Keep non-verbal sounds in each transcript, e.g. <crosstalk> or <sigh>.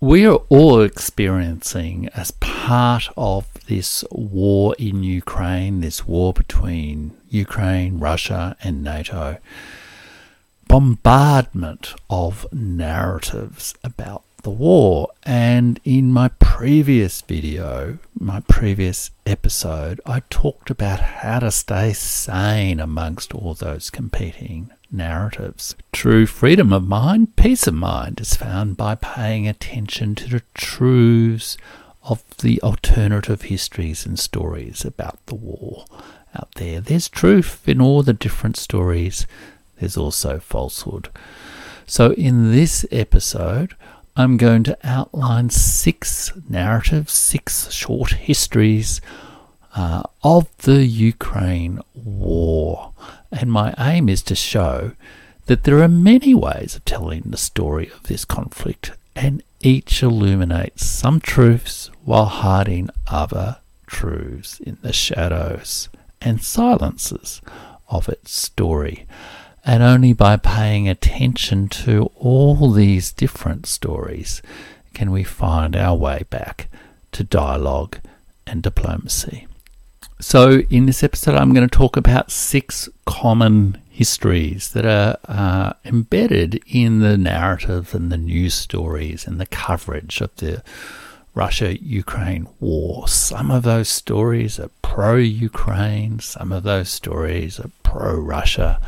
we are all experiencing, as part of this war in Ukraine, this war between Ukraine, Russia, and NATO, bombardment of narratives about the war. And in my previous video, my previous episode, I talked about how to stay sane amongst all those competing narratives. True freedom of mind, peace of mind, is found by paying attention to the truths of the alternative histories and stories about the war out there. There's truth in all the different stories, there's also falsehood. So, in this episode, I'm going to outline six narratives, six short histories uh, of the Ukraine war. And my aim is to show that there are many ways of telling the story of this conflict, and each illuminates some truths while hiding other truths in the shadows and silences of its story. And only by paying attention to all these different stories can we find our way back to dialogue and diplomacy. So, in this episode, I'm going to talk about six common histories that are uh, embedded in the narrative and the news stories and the coverage of the Russia Ukraine war. Some of those stories are pro Ukraine, some of those stories are pro Russia.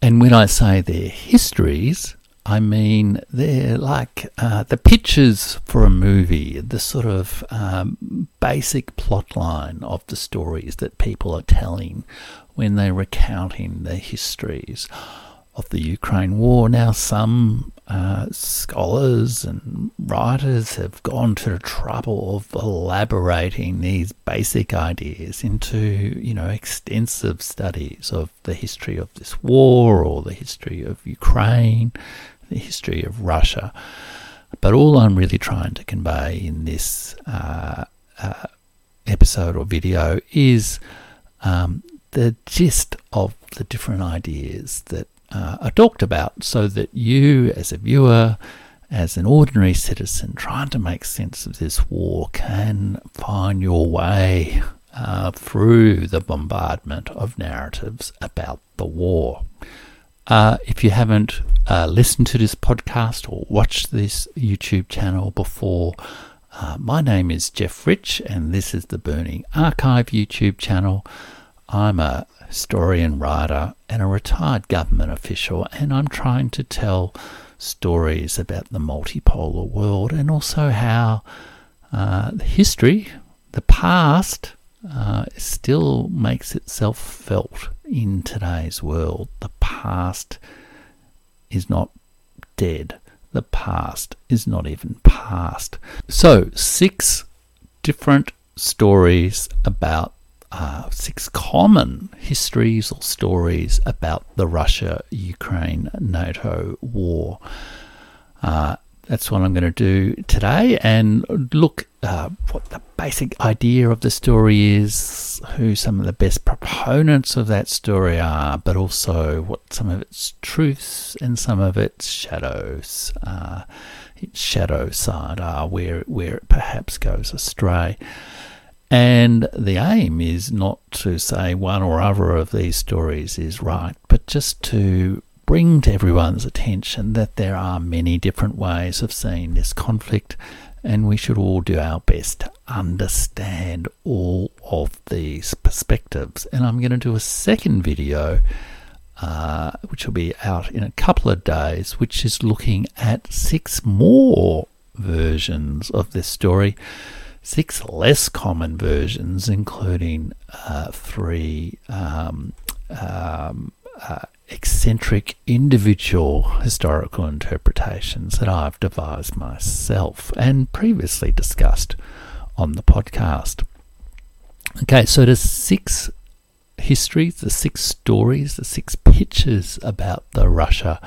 And when I say they're histories, I mean they're like uh, the pictures for a movie, the sort of um, basic plot line of the stories that people are telling when they're recounting the histories of the Ukraine war. Now, some uh, scholars and writers have gone to the trouble of elaborating these basic ideas into, you know, extensive studies of the history of this war or the history of Ukraine, the history of Russia. But all I'm really trying to convey in this uh, uh, episode or video is um, the gist of the different ideas that uh, are talked about so that you, as a viewer, as an ordinary citizen trying to make sense of this war, can find your way uh, through the bombardment of narratives about the war. Uh, if you haven't uh, listened to this podcast or watched this YouTube channel before, uh, my name is Jeff Rich, and this is the Burning Archive YouTube channel. I'm a historian, writer, and a retired government official, and I'm trying to tell stories about the multipolar world and also how uh, the history, the past, uh, still makes itself felt in today's world. The past is not dead. The past is not even past. So, six different stories about uh, six common histories or stories about the Russia Ukraine NATO war. Uh, that's what I'm going to do today and look uh, what the basic idea of the story is, who some of the best proponents of that story are, but also what some of its truths and some of its shadows, uh, its shadow side are, where where it perhaps goes astray. And the aim is not to say one or other of these stories is right, but just to bring to everyone's attention that there are many different ways of seeing this conflict, and we should all do our best to understand all of these perspectives. And I'm going to do a second video, uh, which will be out in a couple of days, which is looking at six more versions of this story six less common versions, including uh, three um, um, uh, eccentric individual historical interpretations that I've devised myself and previously discussed on the podcast. Okay, so there's six histories, the six stories, the six pictures about the Russia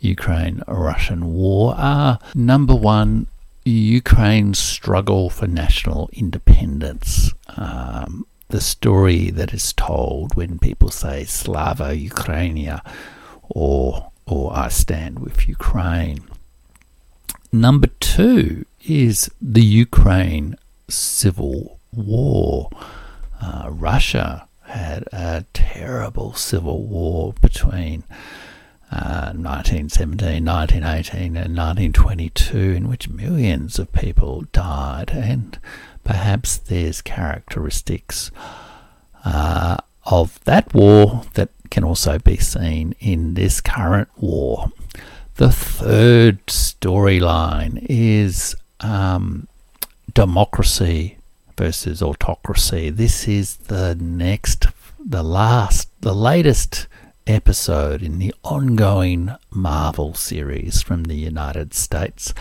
Ukraine Russian war are number one, Ukraine's struggle for national independence. Um, the story that is told when people say Slava Ukrainia or or I stand with Ukraine. Number two is the Ukraine civil war. Uh, Russia had a terrible civil war between uh, 1917, 1918, and 1922, in which millions of people died, and perhaps there's characteristics uh, of that war that can also be seen in this current war. The third storyline is um, democracy versus autocracy. This is the next, the last, the latest episode in the ongoing Marvel series from the United States,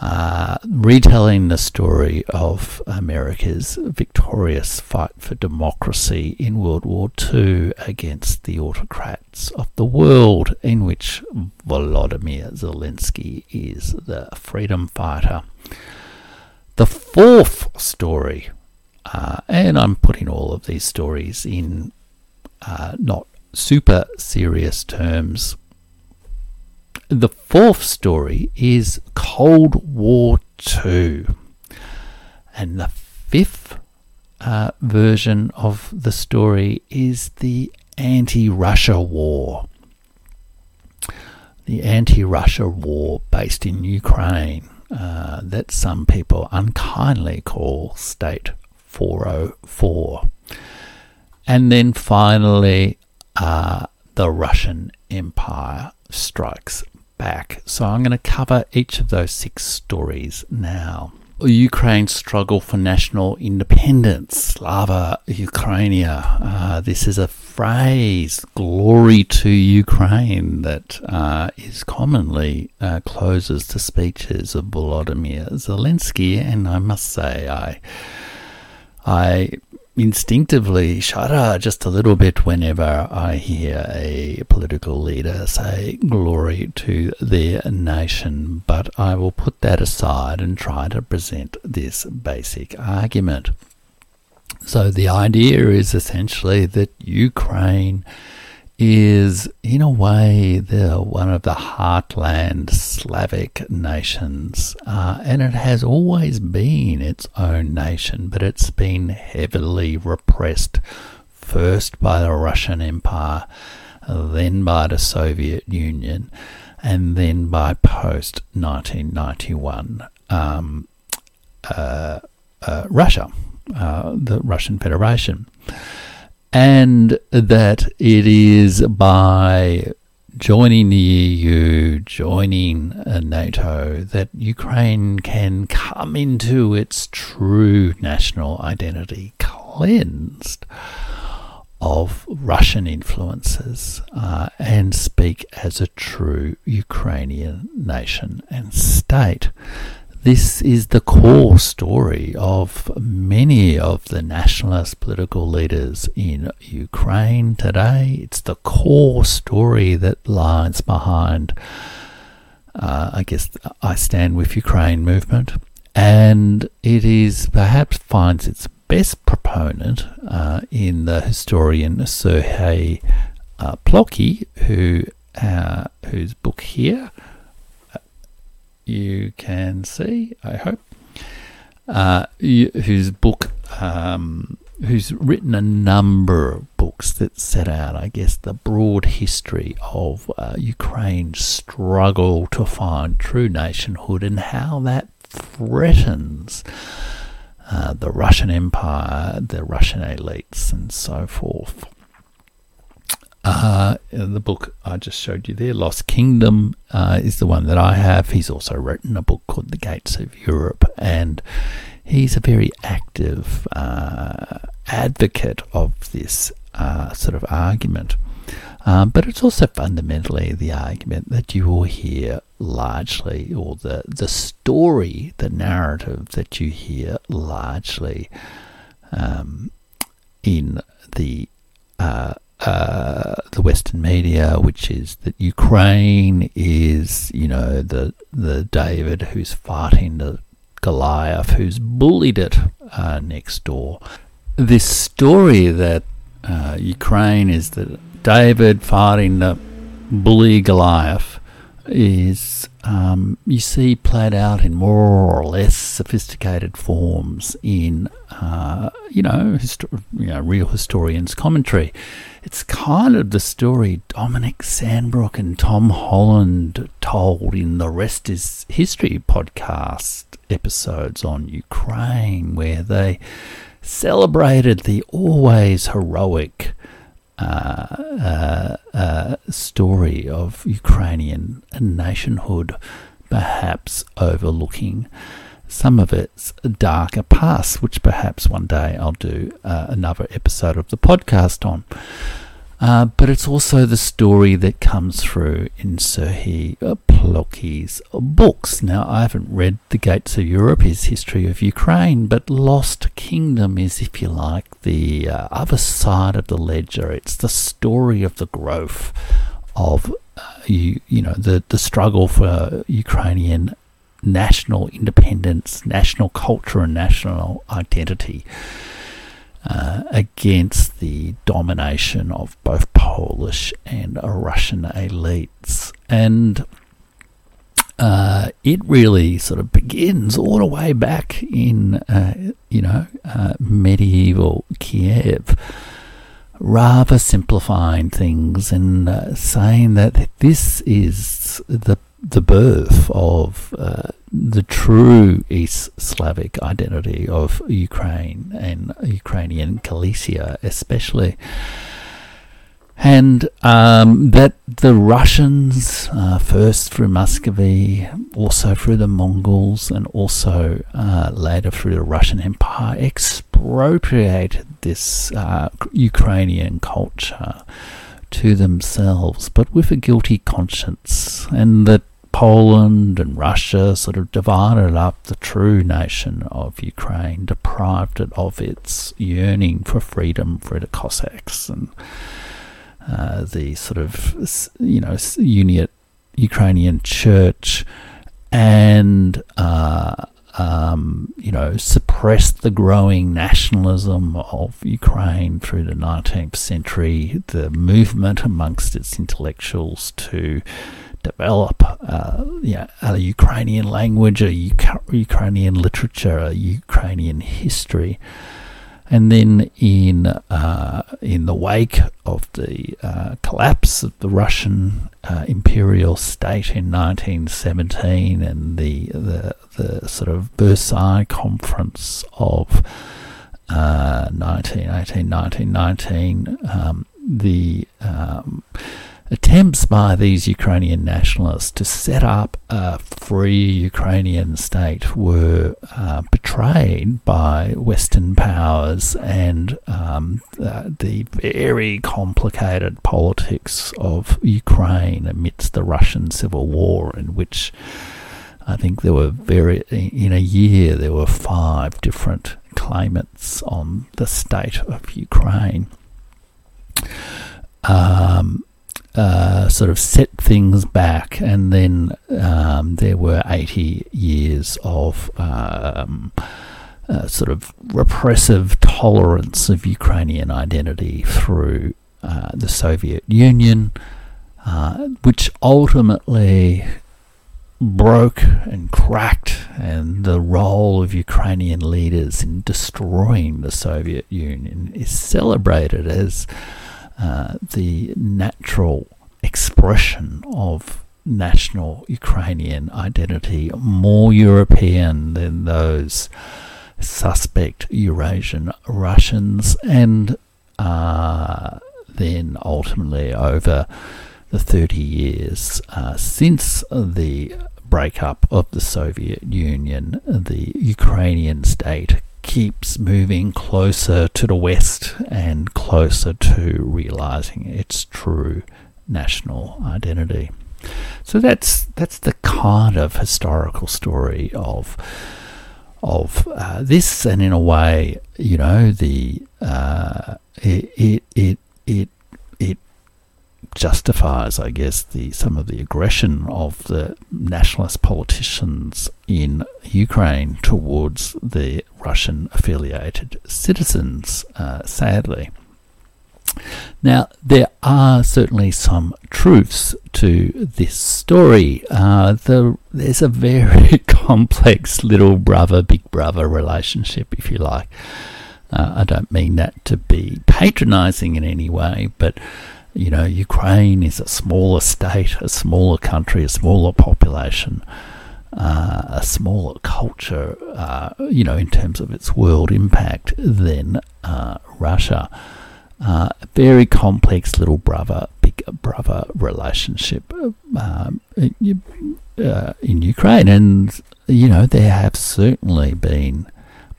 uh, retelling the story of America's victorious fight for democracy in World War II against the autocrats of the world, in which Volodymyr Zelensky is the freedom fighter. The fourth story, uh, and I'm putting all of these stories in uh, not super serious terms. The fourth story is Cold War II. And the fifth uh, version of the story is the anti Russia war. The anti Russia war based in Ukraine uh, that some people unkindly call State 404. And then finally, uh, the Russian Empire strikes back. So I'm going to cover each of those six stories now. Ukraine's struggle for national independence, Slava Ukrainia. Uh, this is a phrase, glory to Ukraine, that uh, is commonly uh, closes to speeches of Volodymyr Zelensky. And I must say, I, I instinctively shudder just a little bit whenever I hear a political leader say glory to their nation, but I will put that aside and try to present this basic argument. So, the idea is essentially that Ukraine is, in a way, the one of the heartland Slavic nations, uh, and it has always been its own nation, but it's been heavily repressed, first by the Russian Empire, then by the Soviet Union, and then by post 1991 um, uh, uh, Russia, uh, the Russian Federation and that it is by joining the EU, joining NATO, that Ukraine can come into its true national identity cleansed of Russian influences uh, and speak as a true Ukrainian nation and state. This is the core story of many of the nationalist political leaders in Ukraine today. It's the core story that lies behind, uh, I guess, I Stand With Ukraine movement. And it is perhaps finds its best proponent uh, in the historian Sergei uh, Plokhy, who, uh, whose book here you can see, I hope, uh, whose book, um, who's written a number of books that set out, I guess, the broad history of uh, Ukraine's struggle to find true nationhood and how that threatens uh, the Russian Empire, the Russian elites, and so forth. Uh, the book I just showed you there, Lost Kingdom, uh, is the one that I have. He's also written a book called The Gates of Europe, and he's a very active uh, advocate of this uh, sort of argument. Um, but it's also fundamentally the argument that you will hear largely, or the, the story, the narrative that you hear largely um, in the uh, uh, the Western media, which is that Ukraine is, you know, the the David who's fighting the Goliath, who's bullied it uh, next door. This story that uh, Ukraine is the David fighting the bully Goliath is um, you see played out in more or less sophisticated forms in, uh, you know, you know, real historians' commentary. It's kind of the story Dominic Sandbrook and Tom Holland told in the Rest is History podcast episodes on Ukraine, where they celebrated the always heroic uh, uh, uh, story of Ukrainian nationhood, perhaps overlooking some of its darker past, which perhaps one day I'll do uh, another episode of the podcast on. Uh, but it's also the story that comes through in Serhii Plokhy's books. Now, I haven't read The Gates of Europe, his history of Ukraine, but Lost Kingdom is, if you like, the uh, other side of the ledger. It's the story of the growth of, uh, you, you know, the, the struggle for Ukrainian national independence, national culture, and national identity. Uh, against the domination of both Polish and Russian elites. And uh, it really sort of begins all the way back in, uh, you know, uh, medieval Kiev, rather simplifying things and uh, saying that this is the the birth of uh, the true East Slavic identity of Ukraine and Ukrainian Galicia, especially. And um, that the Russians, uh, first through Muscovy, also through the Mongols, and also uh, later through the Russian Empire, expropriated this uh, Ukrainian culture to themselves, but with a guilty conscience, and that Poland and Russia sort of divided up the true nation of Ukraine, deprived it of its yearning for freedom for the Cossacks. And uh, the sort of, you know, Uniate Ukrainian church and, uh, um, you know, suppressed the growing nationalism of Ukraine through the 19th century, the movement amongst its intellectuals to develop uh, yeah, a Ukrainian language, a Ukrainian literature, a Ukrainian history. And then in uh, in the wake of the uh, collapse of the Russian uh, imperial state in 1917 and the the, the sort of Versailles Conference of uh, 1918, 1919, um, the um, attempts by these Ukrainian nationalists to set up a free Ukrainian state were uh, betrayed by Western powers and um, uh, the very complicated politics of Ukraine amidst the Russian Civil War, in which I think there were very, in a year, there were five different claimants on the state of Ukraine. Um, uh, sort of set things back, and then um, there were 80 years of um, uh, sort of repressive tolerance of Ukrainian identity through uh, the Soviet Union, uh, which ultimately broke and cracked, and the role of Ukrainian leaders in destroying the Soviet Union is celebrated as uh, the natural expression of national Ukrainian identity, more European than those suspect Eurasian Russians, and uh, then ultimately over the 30 years uh, since the breakup of the Soviet Union, the Ukrainian state keeps moving closer to the West and closer to realizing its true national identity. So that's that's the kind of historical story of of uh, this, and in a way, you know, the uh, it, it it it it justifies, I guess, the some of the aggression of the nationalist politicians in Ukraine towards the Russian affiliated citizens, uh, sadly. Now, there are certainly some truths to this story. Uh, the, there's a very <laughs> complex little brother, big brother relationship, if you like. Uh, I don't mean that to be patronizing in any way, but you know, Ukraine is a smaller state, a smaller country, a smaller population, uh, a smaller culture, uh, you know, in terms of its world impact than uh, Russia. Uh, very complex little brother, big brother relationship um, uh, in Ukraine. And, you know, there have certainly been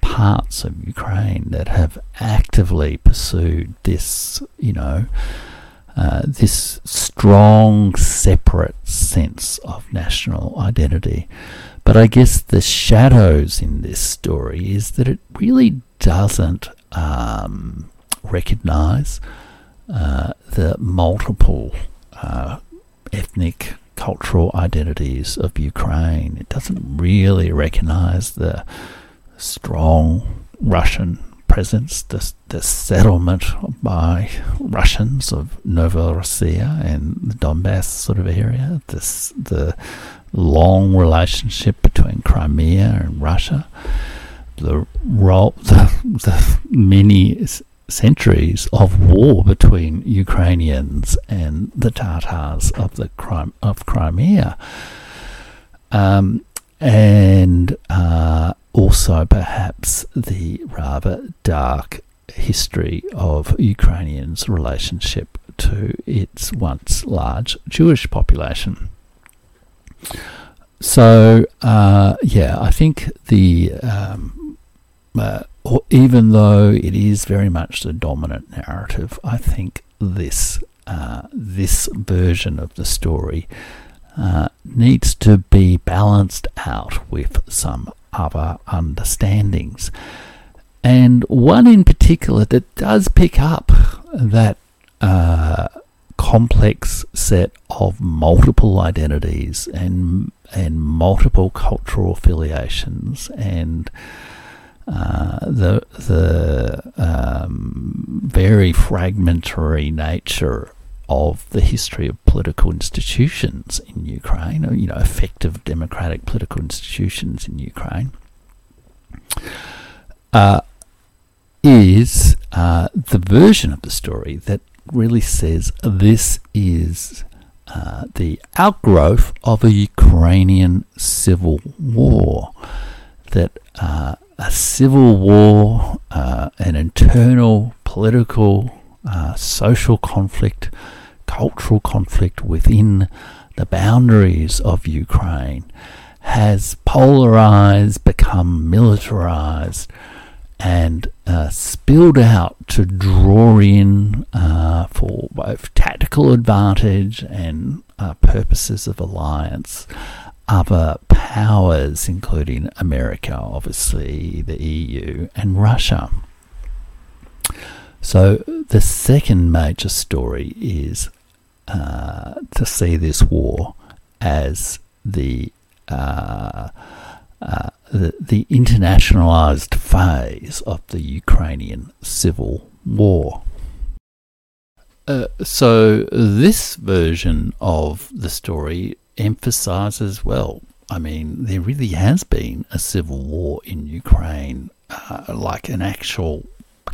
parts of Ukraine that have actively pursued this, you know, uh, this strong, separate sense of national identity. But I guess the shadows in this story is that it really doesn't um, recognize uh, the multiple uh, ethnic, cultural identities of Ukraine. It doesn't really recognize the strong Russian presence, the, the settlement by Russians of Novorossiya and the Donbass sort of area, this, the long relationship between Crimea and Russia, the role, the, the many centuries of war between Ukrainians and the Tatars of the Crim- of Crimea, um, and uh, also perhaps the rather dark history of Ukrainians' relationship to its once large Jewish population. So, uh, yeah, I think the um, uh, even though it is very much the dominant narrative, I think this uh, this version of the story uh, needs to be balanced out with some other understandings. And one in particular that does pick up that uh, complex set of multiple identities and and multiple cultural affiliations and uh, the the um, very fragmentary nature of the history of political institutions in Ukraine, or, you know, effective democratic political institutions in Ukraine, uh, is uh, the version of the story that really says this is uh, the outgrowth of a Ukrainian civil war. That uh, a civil war, uh, an internal political, uh, social conflict, cultural conflict within the boundaries of Ukraine has polarized, become militarized, and uh, spilled out to draw in uh, for both tactical advantage and uh, purposes of alliance other powers, including America, obviously, the EU, and Russia. So, the second major story is uh, to see this war as the uh, uh, the, the internationalized phase of the Ukrainian civil war. Uh, so, this version of the story emphasizes well. I mean, there really has been a civil war in Ukraine, uh, like an actual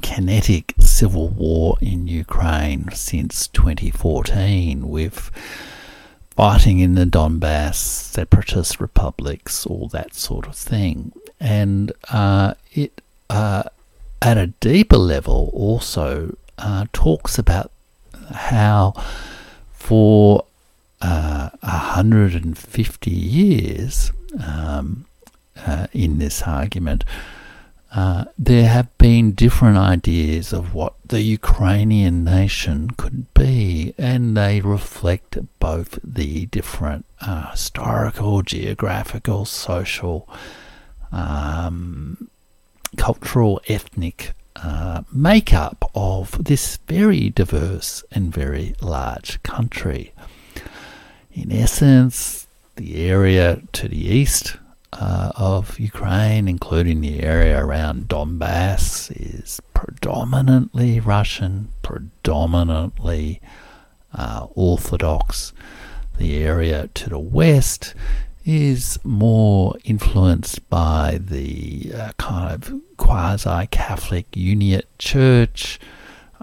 kinetic civil war in Ukraine since 2014, with fighting in the Donbass, separatist republics, all that sort of thing. And uh, it, uh, at a deeper level, also uh, talks about how for uh, 150 years um, uh, in this argument, uh, there have been different ideas of what the Ukrainian nation could be, and they reflect both the different uh, historical, geographical, social, um, cultural, ethnic uh, makeup of this very diverse and very large country. In essence, the area to the east uh, of Ukraine, including the area around Donbass, is predominantly Russian, predominantly uh, Orthodox. The area to the west is more influenced by the uh, kind of quasi Catholic Uniate Church,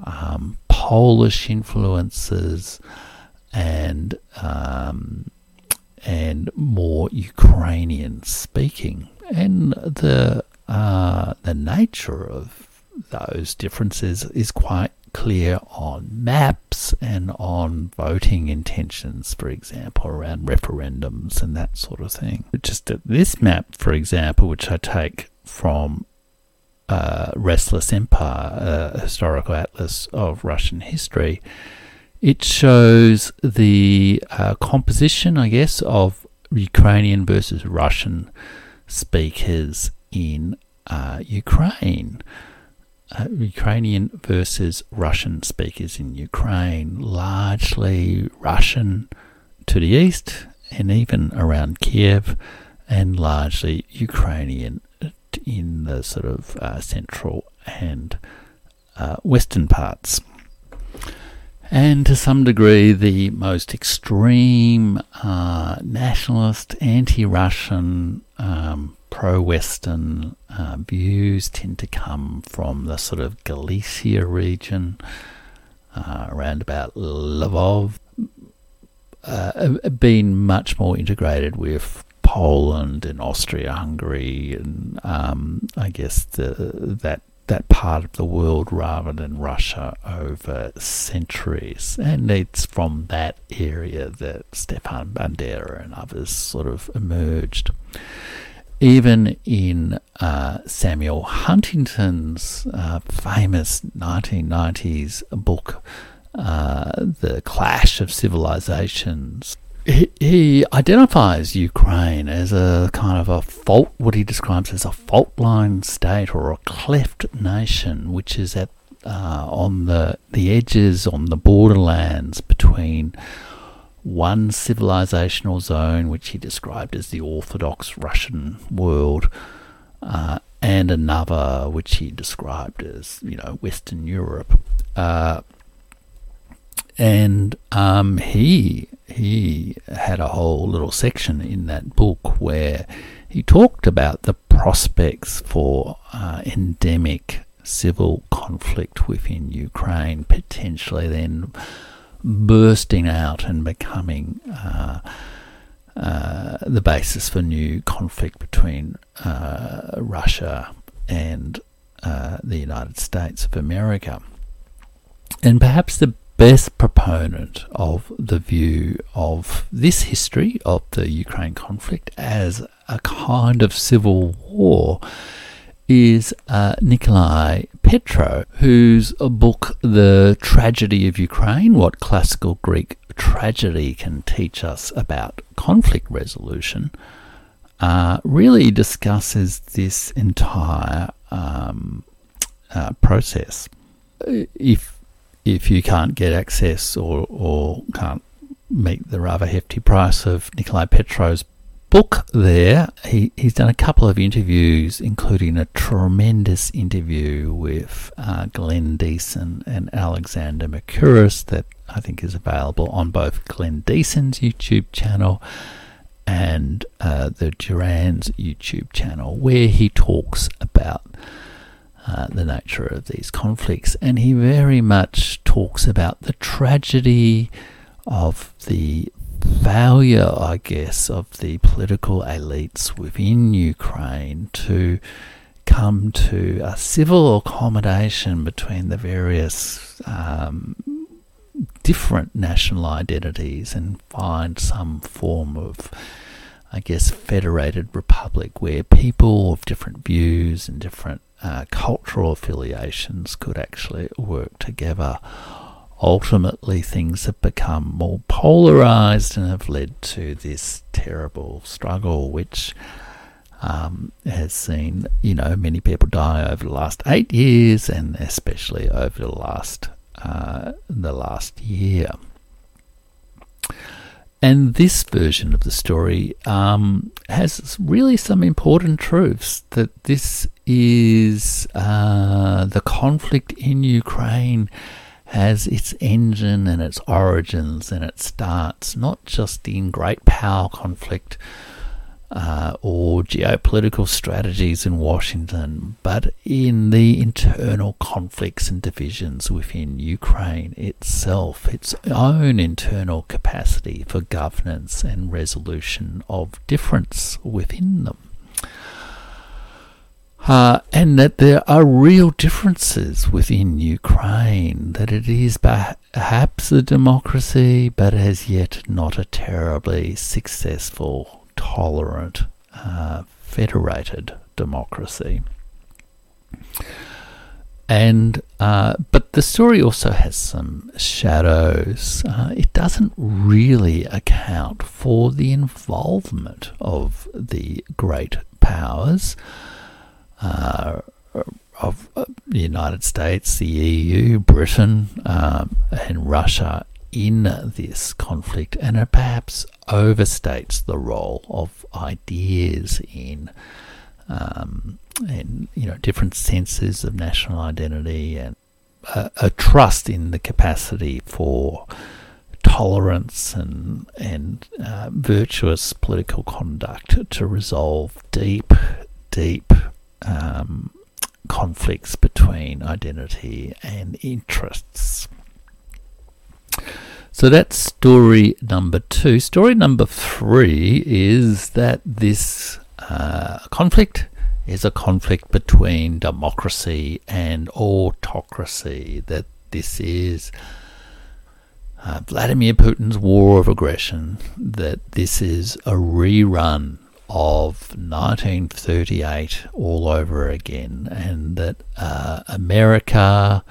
um, Polish influences, and um, and more Ukrainian speaking. And the uh, the nature of those differences is quite clear on maps and on voting intentions, for example, around referendums and that sort of thing. Just this map, for example, which I take from uh, Restless Empire, a historical atlas of Russian history, it shows the uh, composition, I guess, of Ukrainian versus Russian speakers in uh, Ukraine. Uh, Ukrainian versus Russian speakers in Ukraine, largely Russian to the east and even around Kiev, and largely Ukrainian in the sort of uh, central and uh, western parts and to some degree the most extreme uh, nationalist, anti-Russian, um, pro-Western uh, views tend to come from the sort of Galicia region, uh, around about Lvov, uh, been much more integrated with Poland and Austria-Hungary, and um, I guess the, that that part of the world rather than Russia over centuries. And it's from that area that Stepan Bandera and others sort of emerged. Even in uh, Samuel Huntington's uh, famous 1990s book, uh, The Clash of Civilizations, he, identifies Ukraine as a kind of a fault, what he describes as a fault line state or a cleft nation, which is at uh, on the the edges, on the borderlands between one civilizational zone, which he described as the Orthodox Russian world, uh, and another, which he described as you know Western Europe. Uh, and um, he he had a whole little section in that book where he talked about the prospects for uh, endemic civil conflict within Ukraine, potentially then bursting out and becoming uh, uh, the basis for new conflict between uh, Russia and uh, the United States of America. And perhaps the best proponent of the view of this history of the Ukraine conflict as a kind of civil war is uh, Nikolai Petro, whose book, The Tragedy of Ukraine What Classical Greek Tragedy Can Teach Us About Conflict Resolution, uh, really discusses this entire um, uh, process. If if you can't get access or, or can't meet the rather hefty price of Nikolai Petro's book there, he, he's done a couple of interviews, including a tremendous interview with uh, Glenn Diesen and Alexander Mercouris that I think is available on both Glenn Diesen's YouTube channel and uh, the Duran's YouTube channel, where he talks about uh, the nature of these conflicts. And he very much talks about the tragedy of the failure, I guess, of the political elites within Ukraine to come to a civil accommodation between the various um, different national identities and find some form of, I guess, federated republic where people of different views and different uh, cultural affiliations could actually work together. Ultimately, things have become more polarized and have led to this terrible struggle, which um, has seen, you know, many people die over the last eight years, and especially over the last uh, the last year. And this version of the story um, has really some important truths that this is uh, the conflict in Ukraine has its engine and its origins and it starts not just in great power conflict uh, or geopolitical strategies in Washington, but in the internal conflicts and divisions within Ukraine itself, its own internal capacity for governance and resolution of difference within them. Uh, and that there are real differences within Ukraine, that it is perhaps a democracy, but as yet not a terribly successful tolerant, uh, federated democracy. And uh, but the story also has some shadows. Uh, it doesn't really account for the involvement of the great powers uh, of uh, the United States, the EU, Britain, um, and Russia in this conflict, and it perhaps overstates the role of ideas in um, and you know different senses of national identity and a, a trust in the capacity for tolerance and and uh, virtuous political conduct to resolve deep, deep um, conflicts between identity and interests. So that's story number two. Story number three is that this uh, conflict is a conflict between democracy and autocracy. That this is uh, Vladimir Putin's war of aggression. That this is a rerun of 1938 all over again, and that uh, America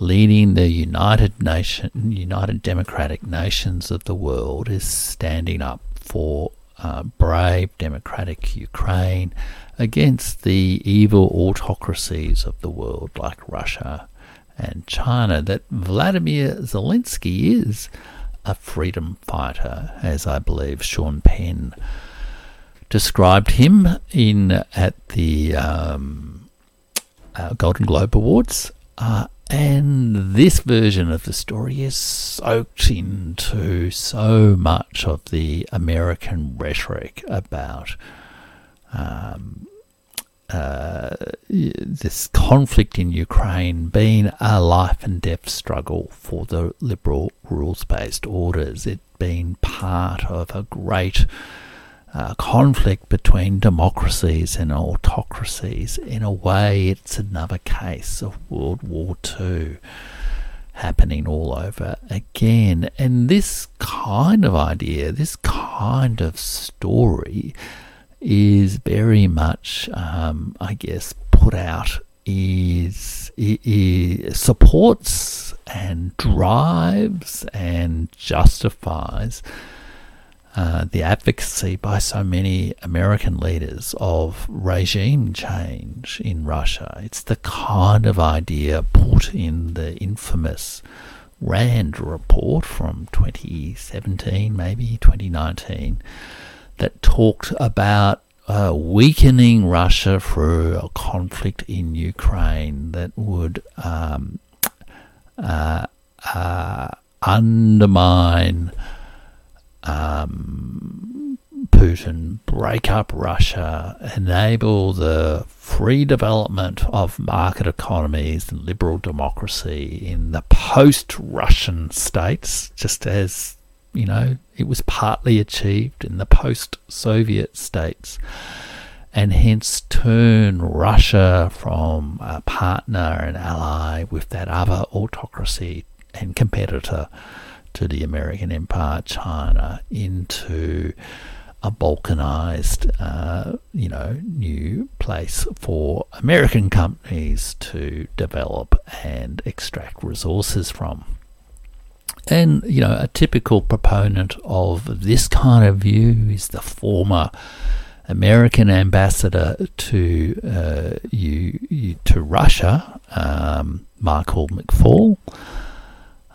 leading the United Nation, United Democratic Nations of the world, is standing up for uh, brave democratic Ukraine against the evil autocracies of the world like Russia and China. That Vladimir Zelensky is a freedom fighter, as I believe Sean Penn described him in at the um, uh, Golden Globe Awards. Uh, and this version of the story is soaked into so much of the American rhetoric about um, uh, this conflict in Ukraine being a life and death struggle for the liberal rules based orders, it being part of a great uh, conflict between democracies and autocracies. In a way, it's another case of World War II happening all over again. And this kind of idea, this kind of story, is very much, um, I guess, put out. Is, is supports and drives and justifies uh, the advocacy by so many American leaders of regime change in Russia. It's the kind of idea put in the infamous RAND report from 2017, maybe 2019, that talked about uh, weakening Russia through a conflict in Ukraine that would um, uh, uh undermine um, Putin break up Russia, enable the free development of market economies and liberal democracy in the post Russian states, just as, you know, it was partly achieved in the post Soviet states, and hence turn Russia from a partner and ally with that other autocracy and competitor to the American empire, China, into a balkanized, uh, you know, new place for American companies to develop and extract resources from. And, you know, a typical proponent of this kind of view is the former American ambassador to uh, you, you, to Russia, um, Michael McFaul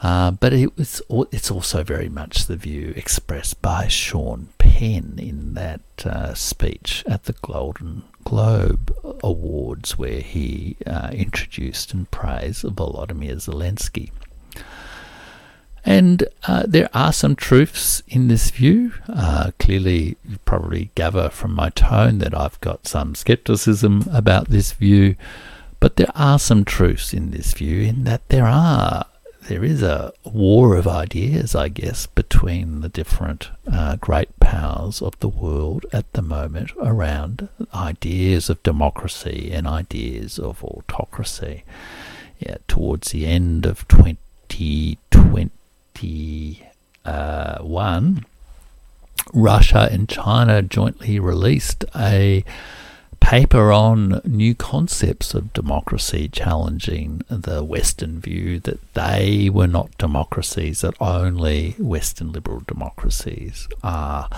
Uh, but it was it's also very much the view expressed by Sean Penn in that uh, speech at the Golden Globe Awards, where he uh, introduced and praised Volodymyr Zelensky. And uh, there are some truths in this view. Uh, clearly, you probably gather from my tone that I've got some skepticism about this view, but there are some truths in this view in that there are there is a war of ideas, I guess, between the different uh, great powers of the world at the moment around ideas of democracy and ideas of autocracy. Yeah, towards the end of 2021, Russia and China jointly released a paper on new concepts of democracy, challenging the Western view that they were not democracies, that only Western liberal democracies are.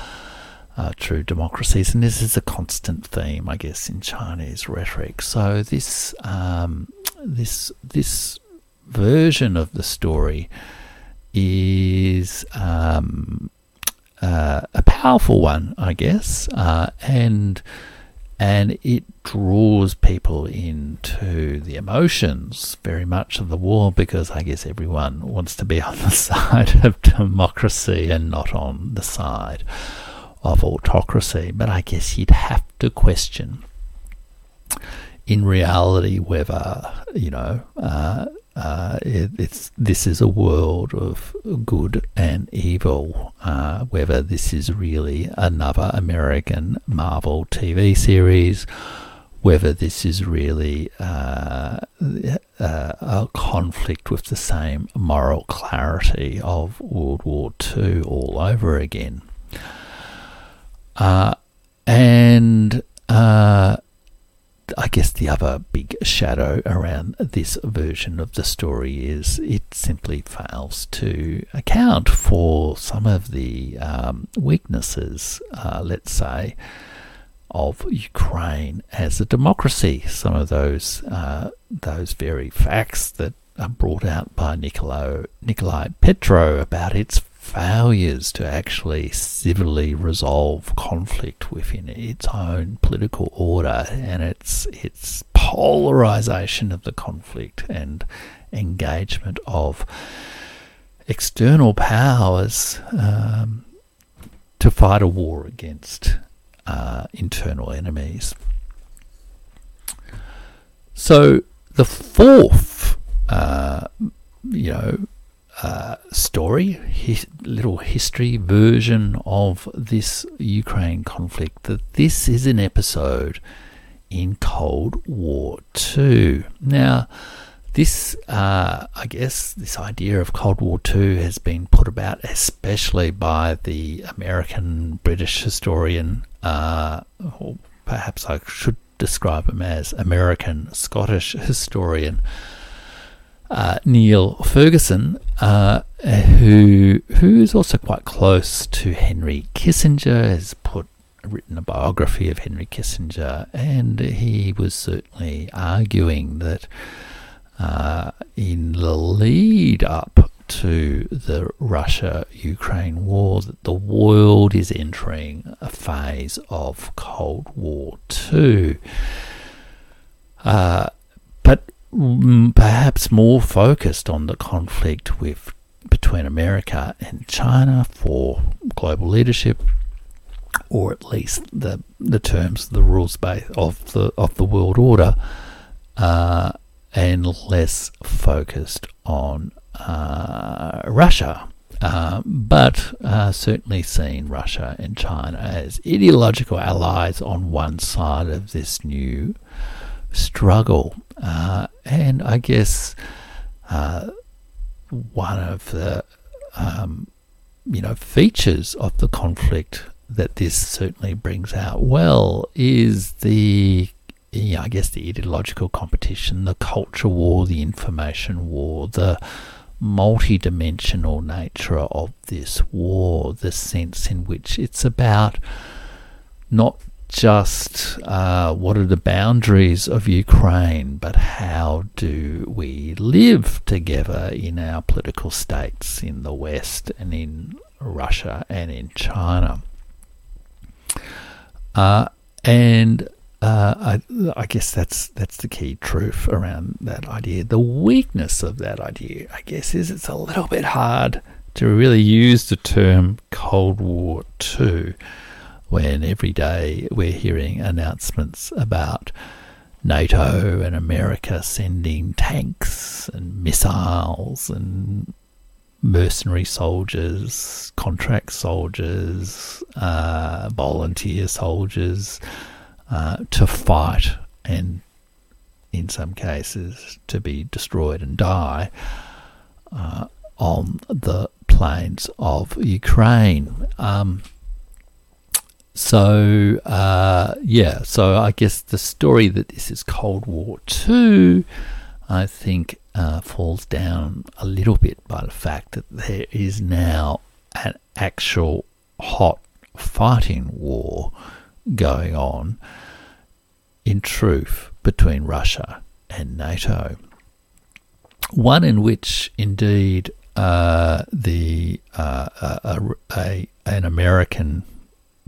Uh, true democracies, and this is a constant theme, I guess, in Chinese rhetoric. So this um, this this version of the story is um, uh, a powerful one, I guess, uh, and and it draws people into the emotions very much of the war because I guess everyone wants to be <laughs> on the side of democracy and not on the side of autocracy. But I guess you'd have to question in reality whether you know uh, uh, it, it's this is a world of good and evil. Uh, whether this is really another American Marvel TV series, whether this is really uh, uh a conflict with the same moral clarity of World War II all over again, uh, and I guess the other big shadow around this version of the story is it simply fails to account for some of the um, weaknesses, uh, let's say, of Ukraine as a democracy. Some of those uh, those very facts that are brought out by Nikolai, Nikolai Petro about its failures to actually civilly resolve conflict within its own political order and its its polarization of the conflict and engagement of external powers um, to fight a war against uh, internal enemies. So the fourth, uh, you know, uh, story, his little history version of this Ukraine conflict, that this is an episode in Cold War II. Now, this, uh, I guess, this idea of Cold War II has been put about especially by the American British historian, uh, or perhaps I should describe him as American Scottish historian uh, Niall Ferguson, uh, who who is also quite close to Henry Kissinger, has put written a biography of Henry Kissinger, and he was certainly arguing that uh, in the lead up to the Russia-Ukraine war, that the world is entering a phase of Cold War II. Uh, but perhaps more focused on the conflict with between America and China for global leadership, or at least the the terms, the rules base of the of the world order, uh, and less focused on uh, Russia. Uh, but uh, certainly seeing Russia and China as ideological allies on one side of this new struggle. Uh, and I guess uh, one of the um, you know features of the conflict that this certainly brings out well is the yeah, I guess the ideological competition, the culture war, the information war, the multi-dimensional nature of this war, the sense in which it's about not just uh, what are the boundaries of Ukraine, but how do we live together in our political states in the West and in Russia and in China. Uh, and uh, I, I, guess that's that's the key truth around that idea. The weakness of that idea, I guess, is it's a little bit hard to really use the term Cold War II when every day we're hearing announcements about NATO and America sending tanks and missiles and mercenary soldiers, contract soldiers, uh, volunteer soldiers uh, to fight and, in some cases, to be destroyed and die uh, on the plains of Ukraine. Um, so, uh, yeah, so I guess the story that this is Cold War II, I think, uh, falls down a little bit by the fact that there is now an actual hot fighting war going on, in truth, between Russia and NATO. One in which, indeed, uh, the uh, a, a, an American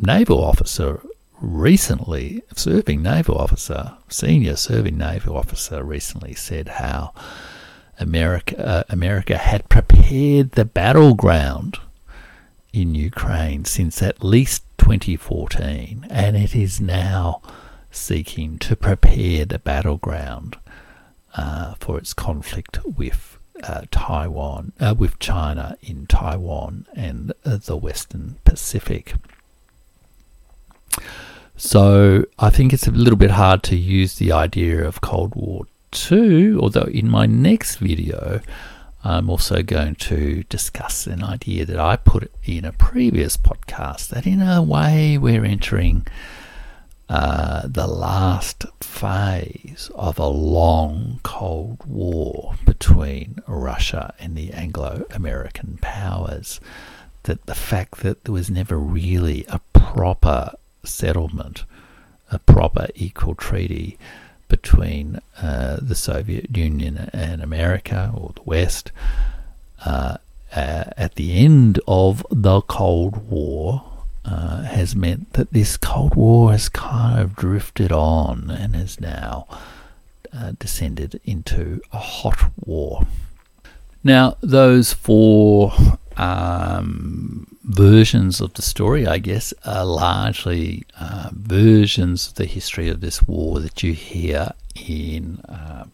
naval officer recently, serving naval officer, senior serving naval officer, recently said how America uh, America had prepared the battleground in Ukraine since at least 2014, and it is now seeking to prepare the battleground uh, for its conflict with uh, Taiwan, uh, with China in Taiwan and uh, the Western Pacific. So I think it's a little bit hard to use the idea of Cold War II, although in my next video, I'm also going to discuss an idea that I put in a previous podcast that in a way we're entering uh, the last phase of a long Cold War between Russia and the Anglo American powers. That the fact that there was never really a proper settlement, a proper equal treaty between uh, the Soviet Union and America or the West uh, uh, at the end of the Cold War uh, has meant that this Cold War has kind of drifted on and has now uh, descended into a hot war. Now, those four um, versions of the story, I guess, are largely uh, versions of the history of this war that you hear in uh,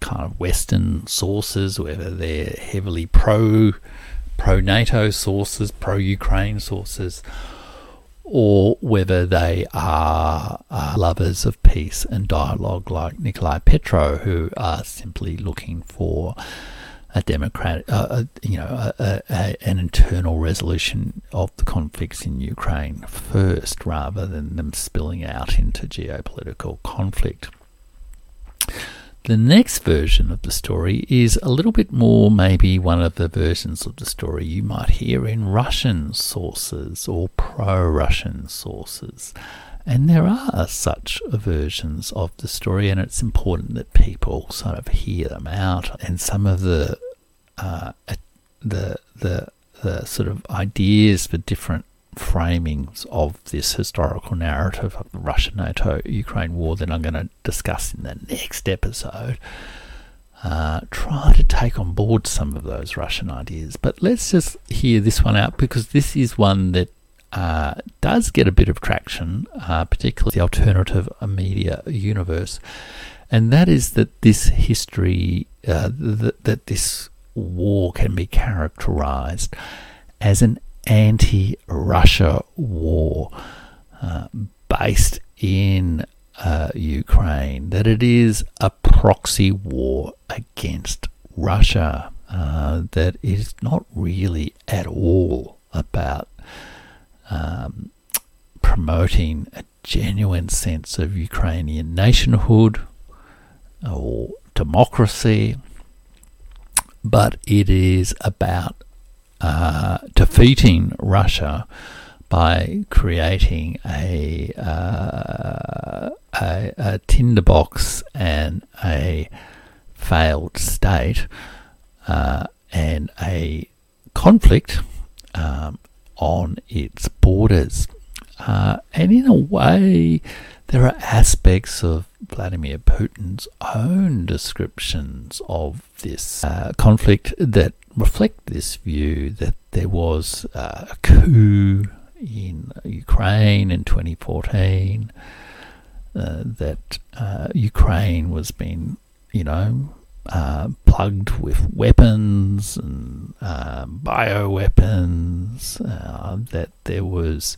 kind of Western sources, whether they're heavily pro pro NATO sources, pro Ukraine sources, or whether they are uh, lovers of peace and dialogue like Nikolai Petro, who are simply looking for a democratic, uh, a, you know, a, a, an internal resolution of the conflicts in Ukraine first, rather than them spilling out into geopolitical conflict. The next version of the story is a little bit more maybe one of the versions of the story you might hear in Russian sources or pro Russian sources. And there are such versions of the story, and it's important that people sort of hear them out. And some of the uh, the the the sort of ideas for different framings of this historical narrative of the Russian NATO Ukraine war that I'm going to discuss in the next episode. Uh, try to take on board some of those Russian ideas. But let's just hear this one out because this is one that uh, does get a bit of traction, uh, particularly the alternative media universe, and that is that this history, uh, th- that this war can be characterized as an anti Russia war uh, based in uh, Ukraine, that it is a proxy war against Russia, uh, that is not really at all about um, promoting a genuine sense of Ukrainian nationhood or democracy but it is about uh, defeating Russia by creating a, uh, a, a tinderbox and a failed state uh, and a conflict um, on its borders. Uh, and in a way, there are aspects of Vladimir Putin's own descriptions of this uh, conflict that reflect this view that there was uh, a coup in Ukraine in 2014, uh, that uh, Ukraine was being, you know, uh, plugged with weapons and uh, bioweapons, that there was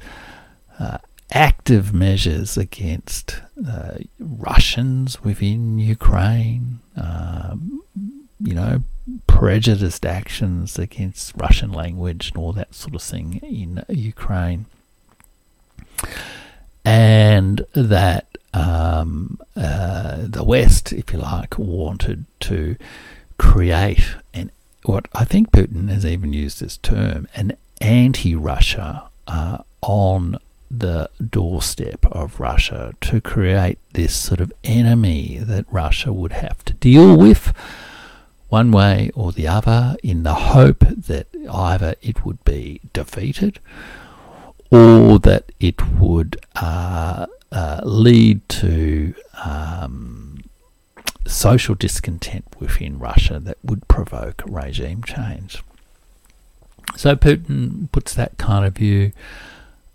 active measures against uh, Russians within Ukraine, um, you know, prejudiced actions against Russian language and all that sort of thing in Ukraine. And that um, uh, the West, if you like, wanted to create an what I think Putin has even used this term an anti-Russia uh, on the doorstep of Russia to create this sort of enemy that Russia would have to deal with one way or the other in the hope that either it would be defeated or that it would uh, uh, lead to um, social discontent within Russia that would provoke regime change. So Putin puts that kind of view.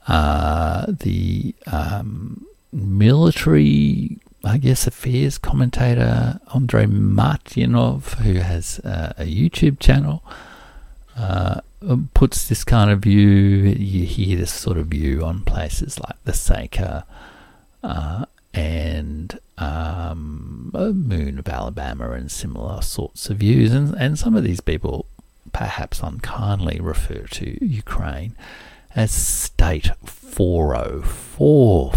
Uh, the um, military I guess, affairs commentator Andrei Martyanov, who has uh, a YouTube channel, uh, puts this kind of view. You hear this sort of view on places like the Saker uh, and um, Moon of Alabama and similar sorts of views. And, and some of these people, perhaps unkindly, refer to Ukraine as State 404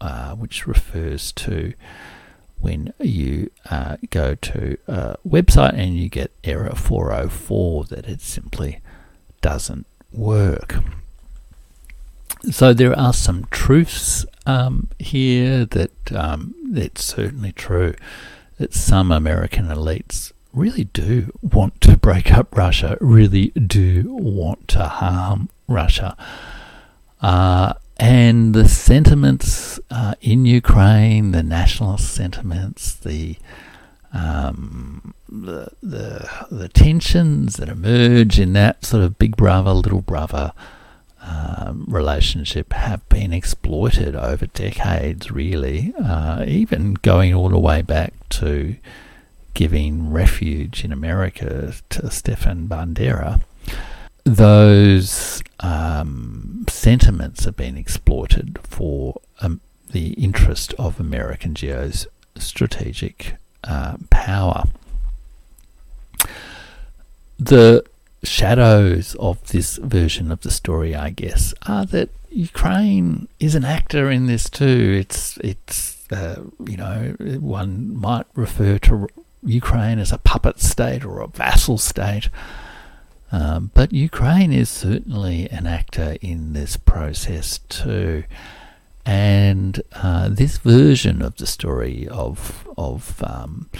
uh, which refers to when you uh, go to a website and you get error 404 that it simply doesn't work. So there are some truths um, here that um, it's certainly true that some American elites really do want to break up Russia, really do want to harm Russia. Uh, and the sentiments uh, in Ukraine, the nationalist sentiments, the, um, the the the tensions that emerge in that sort of big brother little brother um, relationship have been exploited over decades, really, uh, even going all the way back to giving refuge in America to Stefan Bandera those um, sentiments have been exploited for um, the interest of American geostrategic uh, power. The shadows of this version of the story, I guess, are that Ukraine is an actor in this too. It's it's uh, you know one might refer to Ukraine as a puppet state or a vassal state. Um, but Ukraine is certainly an actor in this process too. And uh, this version of the story of of um,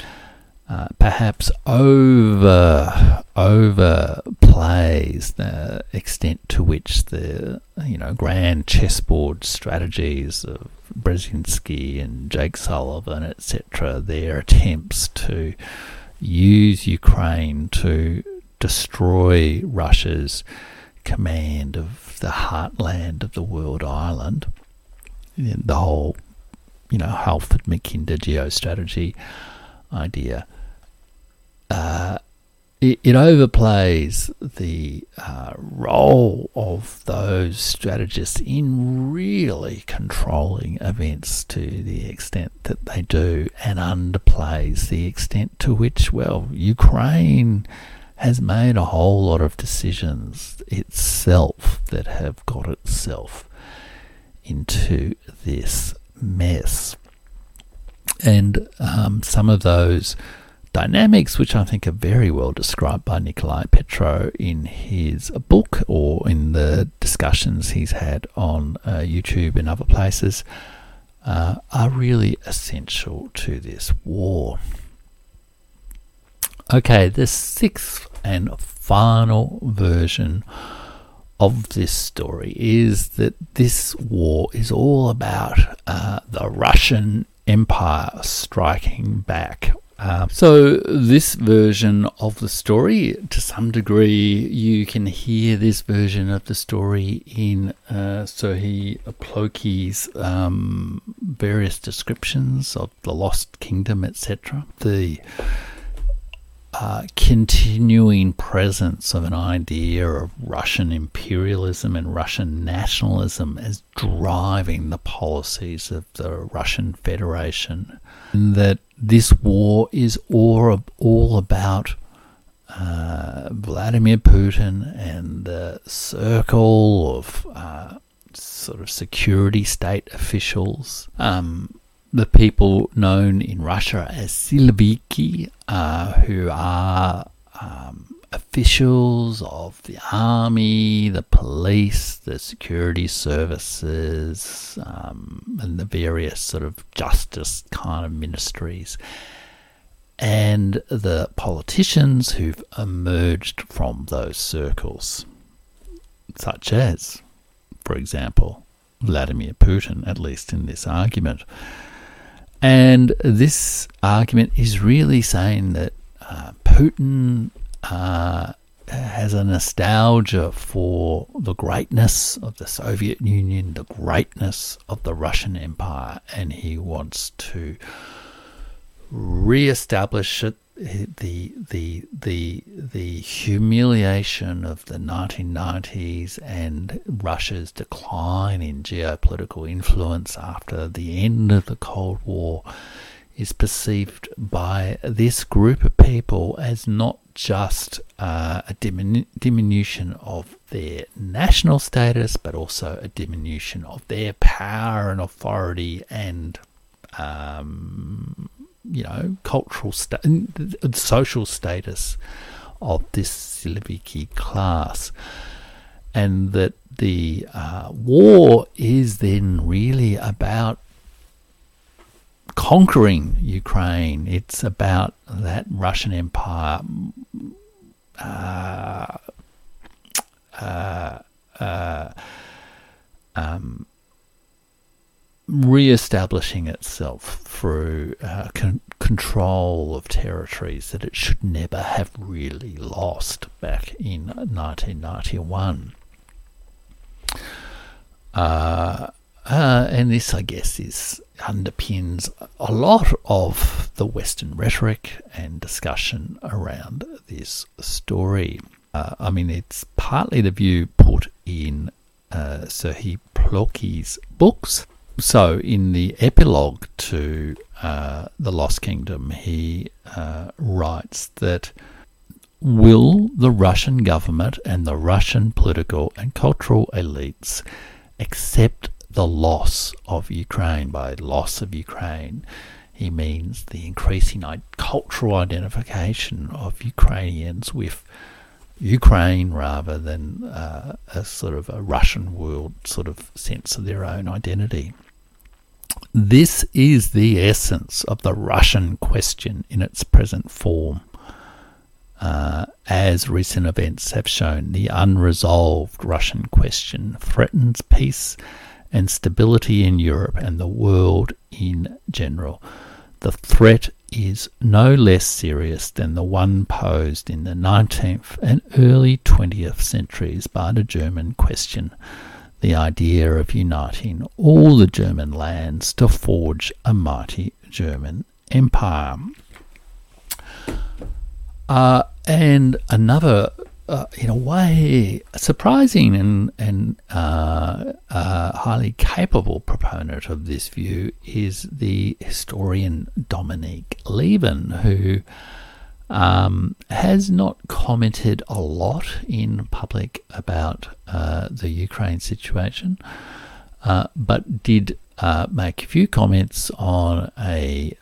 uh, perhaps over overplays the extent to which the you know grand chessboard strategies of Brzezinski and Jake Sullivan etc. Their attempts to use Ukraine to destroy Russia's command of the heartland of the world island. The whole, you know, Halford Mackinder geostrategy idea. Uh, it, it, overplays the uh, role of those strategists in really controlling events to the extent that they do, and underplays the extent to which, well, Ukraine has made a whole lot of decisions itself that have got itself into this mess. And um, some of those dynamics, which I think are very well described by Nikolai Petro in his book or in the discussions he's had on uh, YouTube and other places, uh, are really essential to this war. Okay, the sixth and final version of this story is that this war is all about uh, the Russian Empire striking back. Uh, so, this version of the story, to some degree, you can hear this version of the story in uh, Serhii Plokhy's um, various descriptions of the Lost Kingdom, etc. The uh, continuing presence of an idea of Russian imperialism and Russian nationalism as driving the policies of the Russian Federation. And that this war is all, all about uh, Vladimir Putin and the circle of uh, sort of security state officials. Um, the people known in Russia as Siloviki, uh, who are um, officials of the army, the police, the security services, um, and the various sort of justice kind of ministries, and the politicians who've emerged from those circles, such as, for example, Vladimir Putin, at least in this argument. And this argument is really saying that uh, Putin uh, has a nostalgia for the greatness of the Soviet Union, the greatness of the Russian Empire, and he wants to re-establish it the the the the humiliation of the 1990s and Russia's decline in geopolitical influence after the end of the Cold War is perceived by this group of people as not just uh, a diminu- diminution of their national status, but also a diminution of their power and authority and um, you know, cultural, sta- social status of this Siloviki class. And that the uh, war is then really about conquering Ukraine. It's about that Russian Empire uh, uh, uh um, re-establishing itself through uh, con- control of territories that it should never have really lost back in 1991. Uh, uh, and this, I guess, is underpins a lot of the Western rhetoric and discussion around this story. Uh, I mean, it's partly the view put in uh, Serhii Plokhy's books, so, in the epilogue to uh, The Lost Kingdom, he uh, writes that will the Russian government and the Russian political and cultural elites accept the loss of Ukraine? By loss of Ukraine, he means the increasing cultural identification of Ukrainians with Ukraine rather than uh, a sort of a Russian world sort of sense of their own identity. This is the essence of the Russian question in its present form. Uh, as recent events have shown, the unresolved Russian question threatens peace and stability in Europe and the world in general. The threat is no less serious than the one posed in the 19th and early 20th centuries by the German question, the idea of uniting all the German lands to forge a mighty German empire. Uh, and another, uh, in a way, surprising and, and uh, uh highly capable proponent of this view is the historian Dominic Lieven, who um, has not commented a lot in public about uh, the Ukraine situation, uh, but did uh, make a few comments on a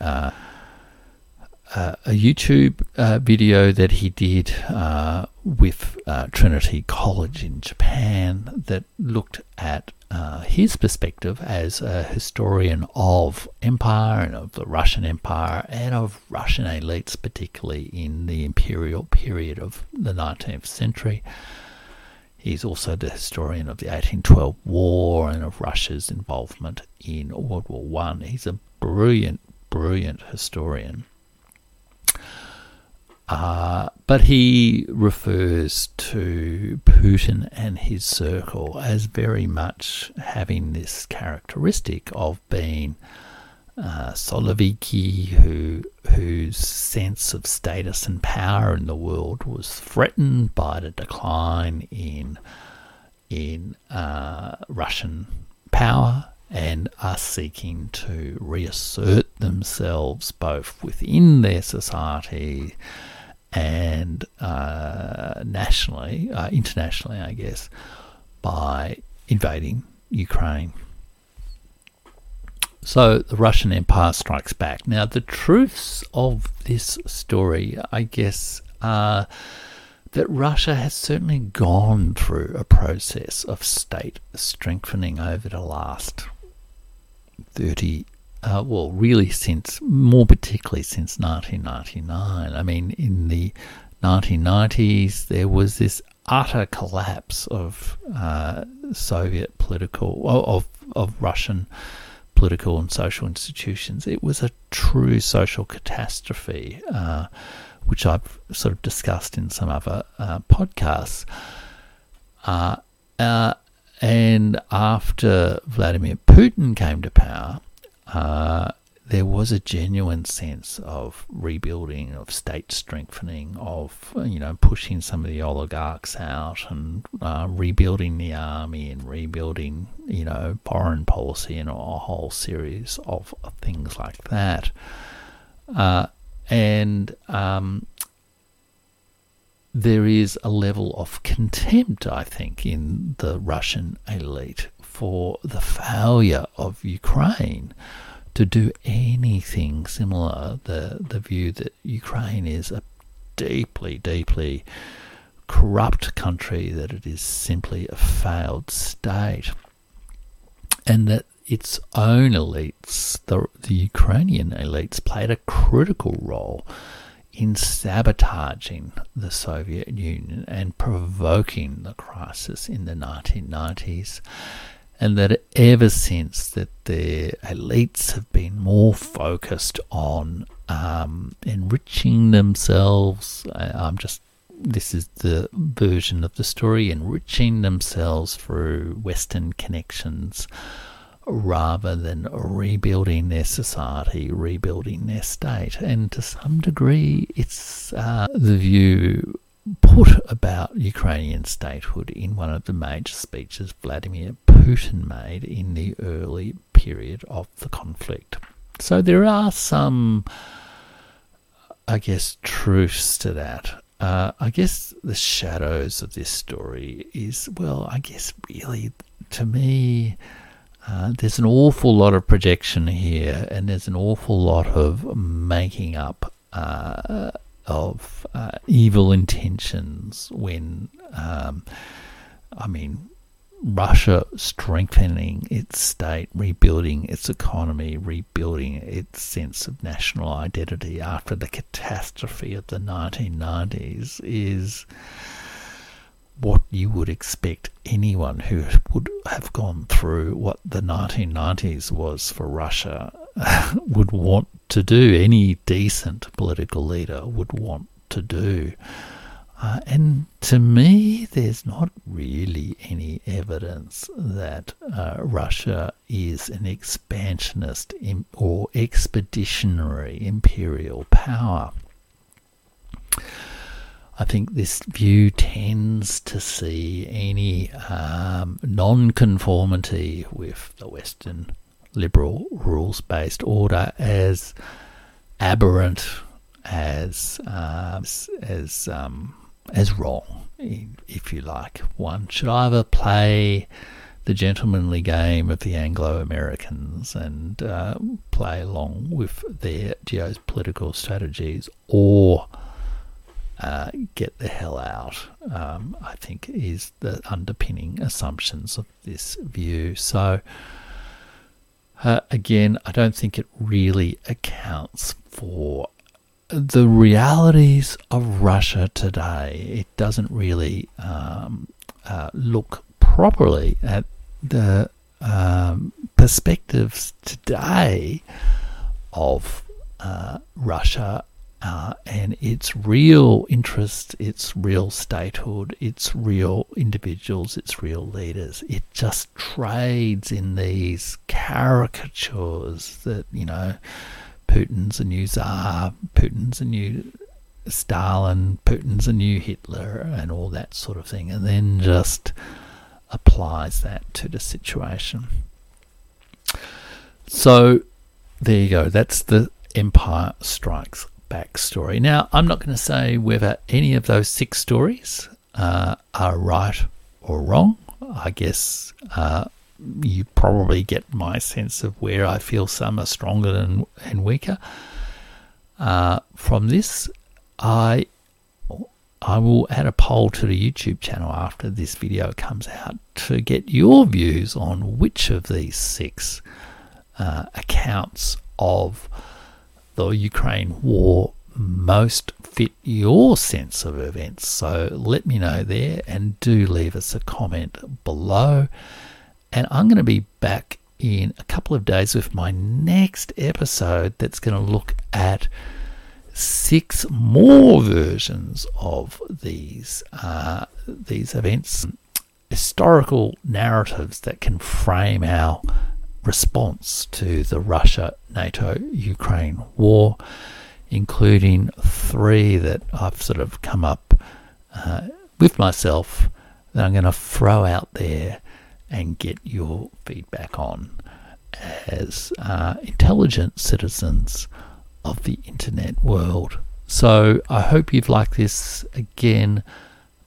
uh, a YouTube uh, video that he did uh, with uh, Trinity College in Japan that looked at uh, his perspective as a historian of empire and of the Russian Empire and of Russian elites, particularly in the imperial period of the 19th century. He's also the historian of the 1812 war and of Russia's involvement in World War One. He's a brilliant, brilliant historian. Uh, but he refers to Putin and his circle as very much having this characteristic of being uh, Siloviki, who whose sense of status and power in the world was threatened by the decline in in uh, Russian power and are seeking to reassert themselves both within their society and uh, nationally, uh, internationally, I guess, by invading Ukraine. So the Russian Empire strikes back. Now, the truths of this story, I guess, are that Russia has certainly gone through a process of state strengthening over the last 30 uh, well, really since, more particularly since 1999. I mean, in the 1990s, there was this utter collapse of uh, Soviet political, of, of Russian political and social institutions. It was a true social catastrophe, uh, which I've sort of discussed in some other uh, podcasts. Uh, uh, and after Vladimir Putin came to power, uh, there was a genuine sense of rebuilding, of state strengthening, of you know pushing some of the oligarchs out and uh, rebuilding the army and rebuilding you know foreign policy and a whole series of, of things like that. Uh, and um, there is a level of contempt, I think, in the Russian elite for the failure of Ukraine to do anything similar. The the view that Ukraine is a deeply, deeply corrupt country, that it is simply a failed state, and that its own elites, the, the Ukrainian elites, played a critical role in sabotaging the Soviet Union and provoking the crisis in the 1990s and that ever since that the elites have been more focused on um, enriching themselves. I'm just this is the version of the story enriching themselves through Western connections rather than rebuilding their society, rebuilding their state. And to some degree, it's uh, the view put about Ukrainian statehood in one of the major speeches Vladimir Putin made in the early period of the conflict. So there are some, I guess, truths to that. Uh, I guess the shadows of this story is, well, I guess really to me, uh, there's an awful lot of projection here, and there's an awful lot of making up uh, of uh, evil intentions when, um, I mean, Russia strengthening its state, rebuilding its economy, rebuilding its sense of national identity after the catastrophe of the 1990s is what you would expect anyone who would have gone through what the 1990s was for Russia <laughs> would want to do, any decent political leader would want to do. Uh, and to me, there's not really any evidence that uh, Russia is an expansionist Im- or expeditionary imperial power. I think this view tends to see any um, non-conformity with the Western liberal rules-based order as aberrant, as um, as um, as wrong, if you like. One should either play the gentlemanly game of the Anglo Americans and uh, play along with their geopolitical strategies or uh, get the hell out, um, I think, is the underpinning assumptions of this view. So, uh, again, I don't think it really accounts for the realities of Russia today. It doesn't really um, uh, look properly at the um, perspectives today of uh, Russia uh, and its real interests, its real statehood, its real individuals, its real leaders. It just trades in these caricatures that, you know, Putin's a new Tsar, Putin's a new Stalin, Putin's a new Hitler, and all that sort of thing, and then just applies that to the situation. So there you go. That's the Empire Strikes Back story. Now, I'm not going to say whether any of those six stories uh, are right or wrong. I guess uh, you probably get my sense of where I feel some are stronger and, and weaker. Uh, from this, I I will add a poll to the YouTube channel after this video comes out to get your views on which of these six uh, accounts of the Ukraine war most fit your sense of events. So let me know there and do leave us a comment below. And I'm going to be back in a couple of days with my next episode that's going to look at six more versions of these uh, these events, historical narratives that can frame our response to the Russia NATO Ukraine war, including three that I've sort of come up uh, with myself that I'm going to throw out there and get your feedback on as uh, intelligent citizens of the internet world. So I hope you've liked this again.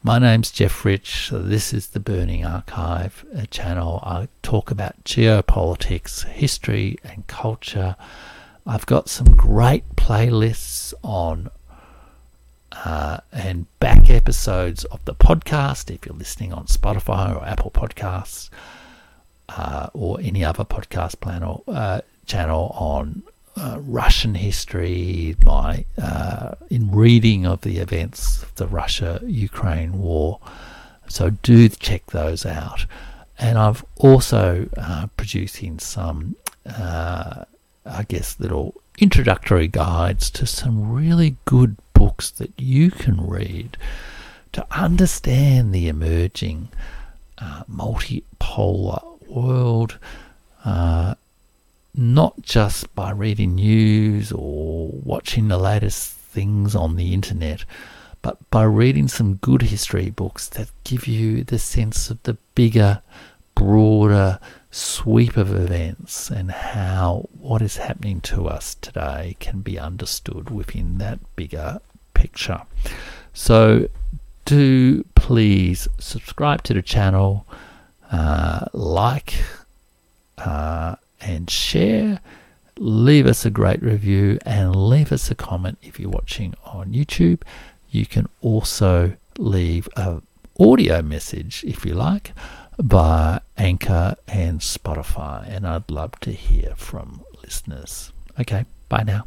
My name's Jeff Rich. This is the Burning Archive channel. I talk about geopolitics, history, and culture. I've got some great playlists on uh, and back episodes of the podcast if you're listening on Spotify or Apple Podcasts uh, or any other podcast plan or, uh, channel on uh, Russian history, my uh, in reading of the events of the Russia-Ukraine war. So do check those out. And I've also uh, producing some, I guess, little introductory guides to some really good books that you can read to understand the emerging uh, multipolar world. Uh, not just by reading news or watching the latest things on the internet, but by reading some good history books that give you the sense of the bigger, broader sweep of events and how what is happening to us today can be understood within that bigger picture. So, do please subscribe to the channel, uh, like, uh, and share. Leave us a great review and leave us a comment if you're watching on YouTube. You can also leave a audio message if you like by Anchor and Spotify, and I'd love to hear from listeners. Okay, bye now.